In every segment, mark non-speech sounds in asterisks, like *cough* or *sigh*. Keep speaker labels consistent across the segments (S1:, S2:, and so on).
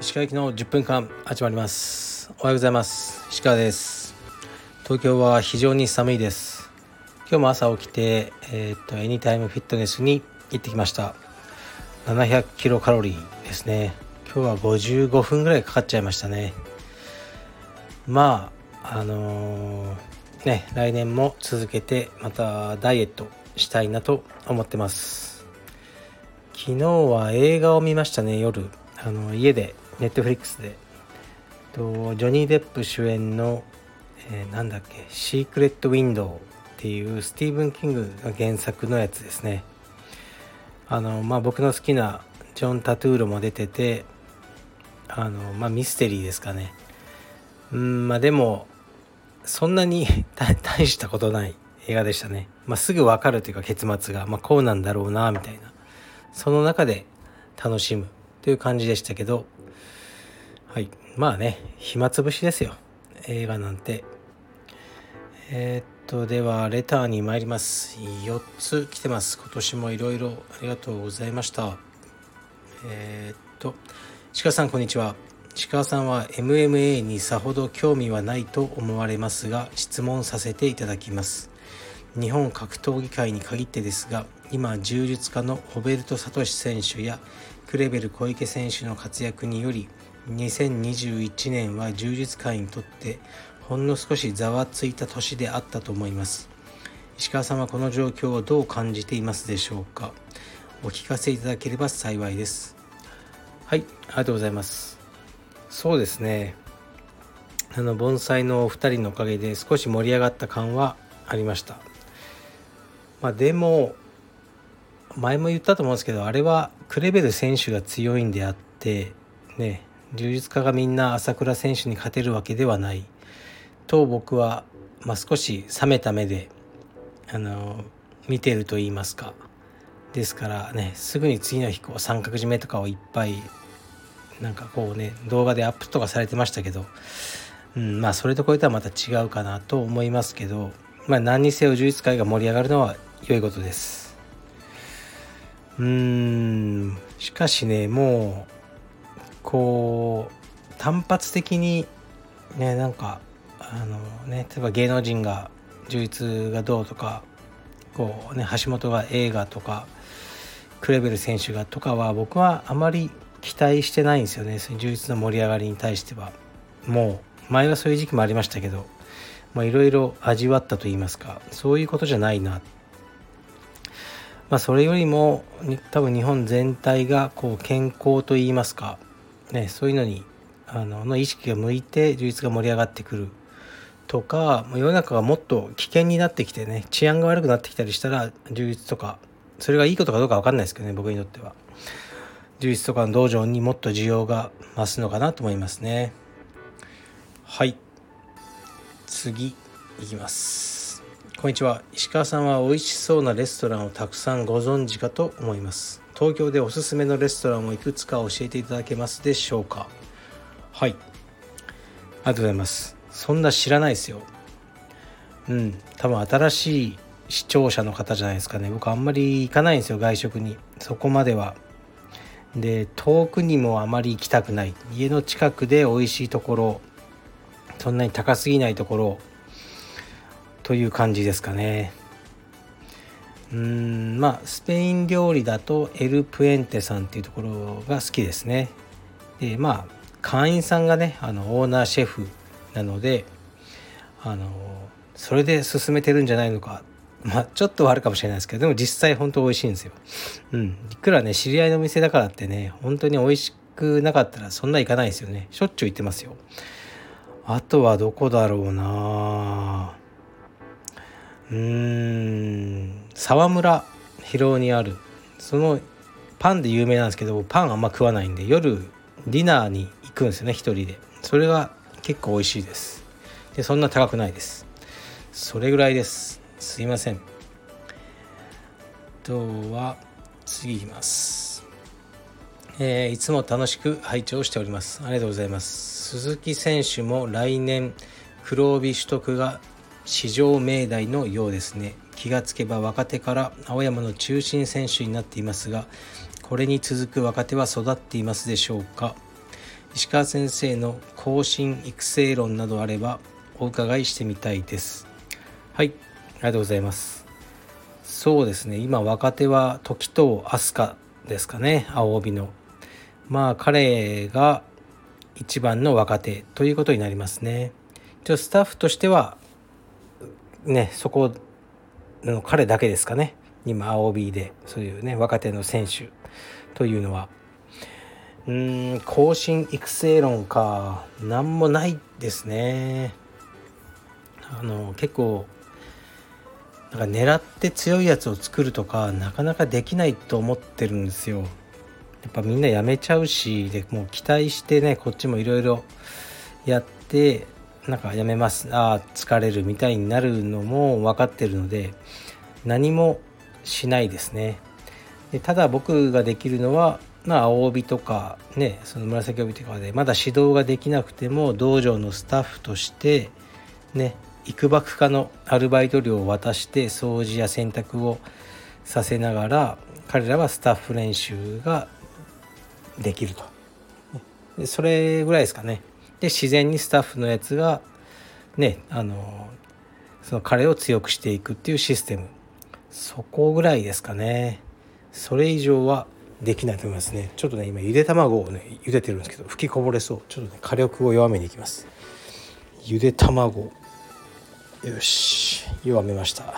S1: 石川行きの10分間始まります。おはようございます。石川です。東京は非常に寒いです。今日も朝起きてえー、っとエニタイムフィットネスに行ってきました。700キロカロリーですね。今日は55分ぐらいかかっちゃいましたね。まああのー、ね来年も続けてまたダイエットしたいなと思ってます。昨日は映画を見ましたね夜。あの家でネットフリックスで。とジョニー・デップ主演の、えー、なんだっけ「シークレット・ウィンドウ」っていうスティーブン・キングが原作のやつですね。あのまあ僕の好きなジョン・タトゥーロも出ててあのまあミステリーですかね。うんまあでもそんなに *laughs* 大したことない映画でしたね、まあ、すぐ分かるというか結末が、まあ、こうなんだろうなみたいな。その中で楽しむという感じでしたけどはい。まあね暇つぶしですよ。映画なんて。えー、っとではレターに参ります。4つ来てます。今年もいろいろありがとうございました。えー、っと鹿さんこんにちは。鹿さんは MMA にさほど興味はないと思われますが質問させていただきます。日本格闘技界に限ってですが今柔術家のホベルト・サトシ選手やクレベル小池選手の活躍により2021年は柔術界にとってほんの少しざわついた年であったと思います。石川さんはこの状況をどう感じていますでしょうか？お聞かせいただければ幸いです。はいありがとうございます。そうですね。あの盆栽のお二人のおかげで少し盛り上がった感はありました。まあでも前も言ったと思うんですけどあれはクレベル選手が強いんであってね柔術家がみんな朝倉選手に勝てるわけではない。と僕は、まあ、少し冷めた目であの見てると言いますか。ですからねすぐに次の日こう三角締めとかをいっぱいなんかこうね動画でアップとかされてましたけど、うん、まあそれとこれとはまた違うかなと思いますけどまあ何にせよ充実会が盛り上がるのは良いことです。うーん。しかしねもうこう単発的にねなんかあのね例えば芸能人が充実がどうとかこうね橋本が映画とかクレベル選手がとかは僕はあまり期待してないんですよね。その充実の盛り上がりに対しては。もう前はそういう時期もありましたけどいろいろ味わったと言いますかそういうことじゃないなってまあ、それよりも多分日本全体がこう健康といいますか、ね、そういうのにあのの意識が向いて充実が盛り上がってくる。とか世の中がもっと危険になってきてね治安が悪くなってきたりしたら充実とかそれがいいことかどうか分かんないですけどね僕にとっては。充実とかの道場にもっと需要が増すのかなと思いますね。はい。次いきます。こんにちは。石川さんは美味しそうなレストランをたくさんご存知かと思います。東京でおすすめのレストランをいくつか教えていただけますでしょうか。はい。ありがとうございます。そんな知らないですよ。うん。多分新しい視聴者の方じゃないですかね。僕あんまり行かないんですよ外食に。そこまでは。で遠くにもあまり行きたくない。家の近くで美味しいところそんなに高すぎないところという感じですかね。うんまあスペイン料理だとエル・プエンテさんっていうところが好きですね。でまあ会員さんがねあのオーナーシェフなのであのそれで進めてるんじゃないのか。まあちょっとはあるかもしれないですけどでも実際本当美味しいんですよ。うんいくらね知り合いの店だからってね本当に美味しくなかったらそんな行かないですよね。しょっちゅう行ってますよ。あとはどこだろうなうーん。沢村広尾にあるそのパンで有名なんですけどパンあんま食わないんで夜ディナーに行くんですよね一人で。それが結構美味しいです。でそんな高くないです。それぐらいです。すいません。とは次いきます。えー、いつも楽しく拝聴しております。ありがとうございます。鈴木選手も来年黒帯取得が市場命題のようですね。気がつけば若手から青山の中心選手になっていますがこれに続く若手は育っていますでしょうか。石川先生の後進育成論などあればお伺いしてみたいです。はいありがとうございます。そうですね今若手は時藤飛鳥ですかね青帯の。まあ彼が一番の若手ということになりますね。一応スタッフとしてはねそこの彼だけですかね。今青帯でそういうね若手の選手というのは。うん更新育成論か。何もないですね。あの結構なんか狙って強いやつを作るとかなかなかできないと思ってるんですよ。やっぱみんなやめちゃうしでもう期待してねこっちもいろいろやってなんかやめます。ああ疲れるみたいになるのも分かってるので何もしないですね。でただ僕ができるのはまあ青帯とかねその紫帯とかでまだ指導ができなくても道場のスタッフとしてね幾ばくかのアルバイト料を渡して掃除や洗濯をさせながら彼らはスタッフ練習ができると。それぐらいですかね。で自然にスタッフのやつがねあのその彼を強くしていくっていうシステム。そこぐらいですかね。それ以上はできないと思いますね。ちょっとね今ゆで卵をね茹でてるんですけど吹きこぼれそう。ちょっとね火力を弱めにいきます。ゆで卵。よし。弱めました。で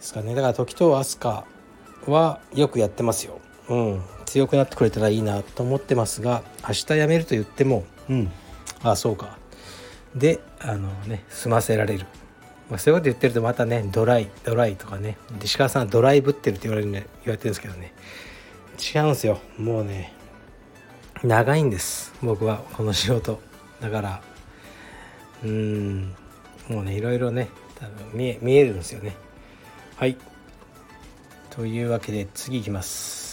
S1: すかね。だから時と飛鳥はよくやってますよ。うん。強くなってくれたらいいなと思ってますが明日辞めると言ってもうん。ああそうか。であのね済ませられる、まあ、そういうこと言ってるとまたねドライドライとかね石川さんドライぶってるって言われる、ね、言われてるんですけどね。違うんですよ。もうね長いんです。僕はこの仕事。だからうん。もうねいろいろね多分見え見えるんですよね。はい。というわけで次いきます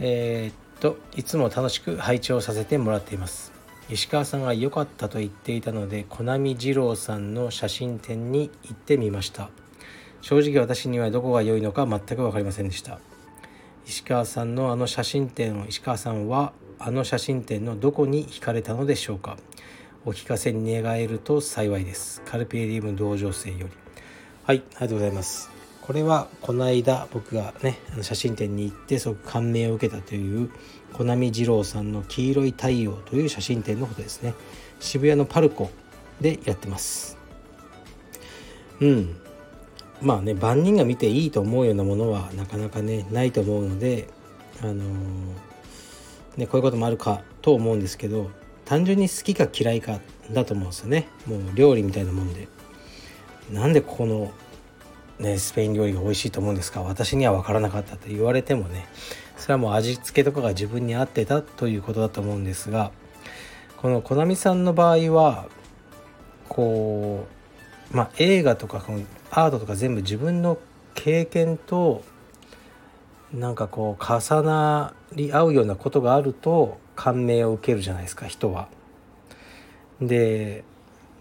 S1: えー、っといつも楽しく拝聴させてもらっています。石川さんが良かったと言っていたのでコナミ二郎さんの写真展に行ってみました。正直私にはどこが良いのか全く分かりませんでした。石川さんのあの写真展を石川さんはあの写真展のどこに惹かれたのでしょうか。お聞かせに願えると幸いです。カルピエディウム同情生より。はいありがとうございます。これはこの間僕がねあの写真展に行ってすごく感銘を受けたというコナミ二郎さんの黄色い太陽という写真展のことですね。渋谷のパルコでやってます。うん。まあね万人が見ていいと思うようなものはなかなかねないと思うのであのー、ねこういうこともあるかと思うんですけど単純に好きか嫌いかだと思うんですよね。もう料理みたいなもんで。なんでここのねスペイン料理が美味しいと思うんですか？私には分からなかったと言われてもねそれはもう味付けとかが自分に合ってたということだと思うんですがこのコナミさんの場合はこうまあ映画とかこのアートとか全部自分の経験となんかこう重なり合うようなことがあると感銘を受けるじゃないですか人は。で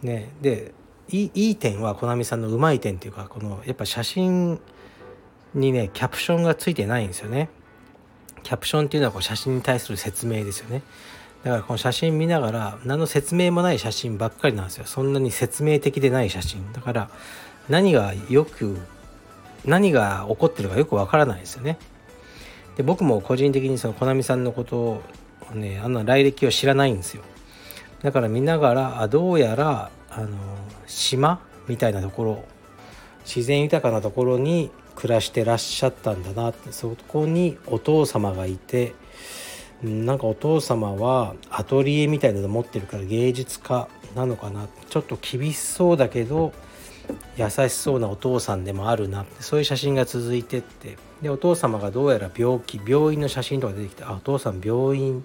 S1: ねでいいい点はコナミさんのうまい点っていうかこのやっぱ写真にねキャプションがついてないんですよね。キャプションっていうのはこう写真に対する説明ですよね。だからこの写真見ながら何の説明もない写真ばっかりなんですよ。そんなに説明的でない写真。だから何がよく何が起こってるかよくわからないですよね。で僕も個人的にそのコナミさんのことをねあの来歴を知らないんですよ。だから見ながらあどうやらあの島みたいなところ自然豊かなところに暮らしてらっしゃったんだなってそこにお父様がいてなんかお父様はアトリエみたいなの持ってるから芸術家なのかなちょっと厳しそうだけど優しそうなお父さんでもあるなってそういう写真が続いてってでお父様がどうやら病気病院の写真とか出てきてあお父さん病院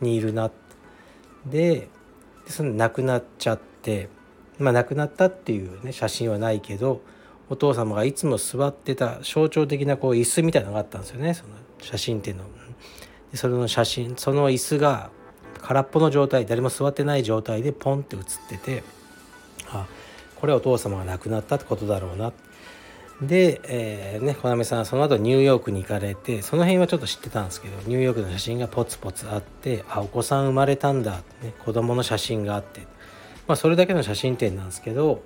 S1: にいるなでその亡くなっちゃってまあ亡くなったっていうね写真はないけどお父様がいつも座ってた象徴的なこう椅子みたいなのがあったんですよねその写真っていうの。でそれの写真その椅子が空っぽの状態誰も座ってない状態でポンって写っててあこれはお父様が亡くなったってことだろうな。で、えー、ね小波さんはその後ニューヨークに行かれてその辺はちょっと知ってたんですけどニューヨークの写真がポツポツあってあお子さん生まれたんだ、ね、子供の写真があって、まあ、それだけの写真展なんですけど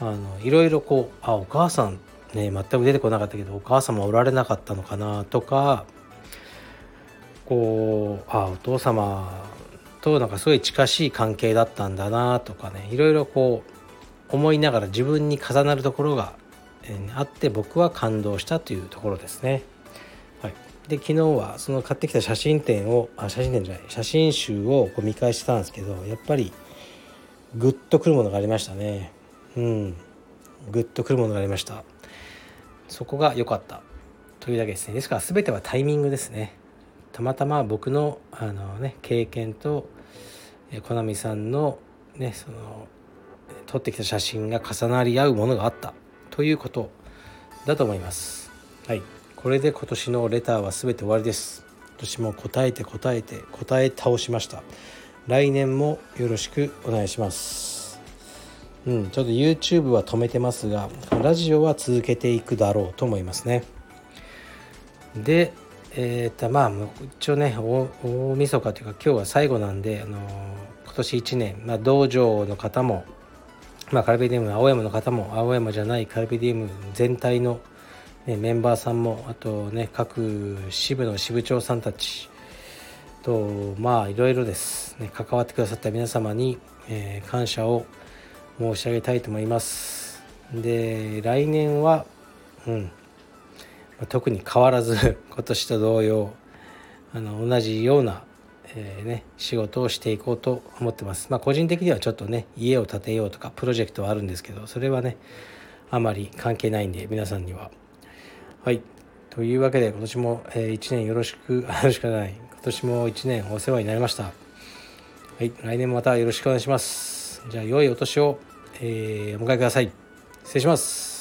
S1: あのいろいろこうあお母さんね全く出てこなかったけどお母様おられなかったのかなとかこうあお父様となんかすごい近しい関係だったんだなとかねいろいろこう思いながら自分に重なるところがあって僕は感動したというところですね。はい、で昨日はその買ってきた写真展をあ写真展じゃない写真集をこう見返してたんですけどやっぱりグッとくるものがありましたね。うん、グッとくるものがありました。そこが良かったというだけですね。ですから全てはタイミングですね。たまたま僕のあの、ね、経験とコナミさんの,、ね、その撮ってきた写真が重なり合うものがあったということだと思います。はい、これで今年のレターは全て終わりです。今年も答えて答えて答え倒しました。来年もよろしくお願いします。うん、ちょっと YouTube は止めてますが、ラジオは続けていくだろうと思いますね。で、えー、とまあ一応ね大晦日というか今日は最後なんで、あの今年1年、まあ、道場の方もまあ、カルビディウム青山の方も青山じゃないカルビディウム全体の、ね、メンバーさんもあとね各支部の支部長さんたちとまあいろいろです、ね、関わってくださった皆様に、えー、感謝を申し上げたいと思いますで来年はうん特に変わらず *laughs* 今年と同様あの同じようなえー、ね、仕事をしていこうと思ってます。まあ、個人的にはちょっとね家を建てようとかプロジェクトはあるんですけどそれはねあまり関係ないんで皆さんには。はいというわけで今年も、え、1年よろしく *laughs* よろしくない今年も1年お世話になりました。はい来年もまたよろしくお願いします。じゃあ良いお年を、えー、お迎えください。失礼します。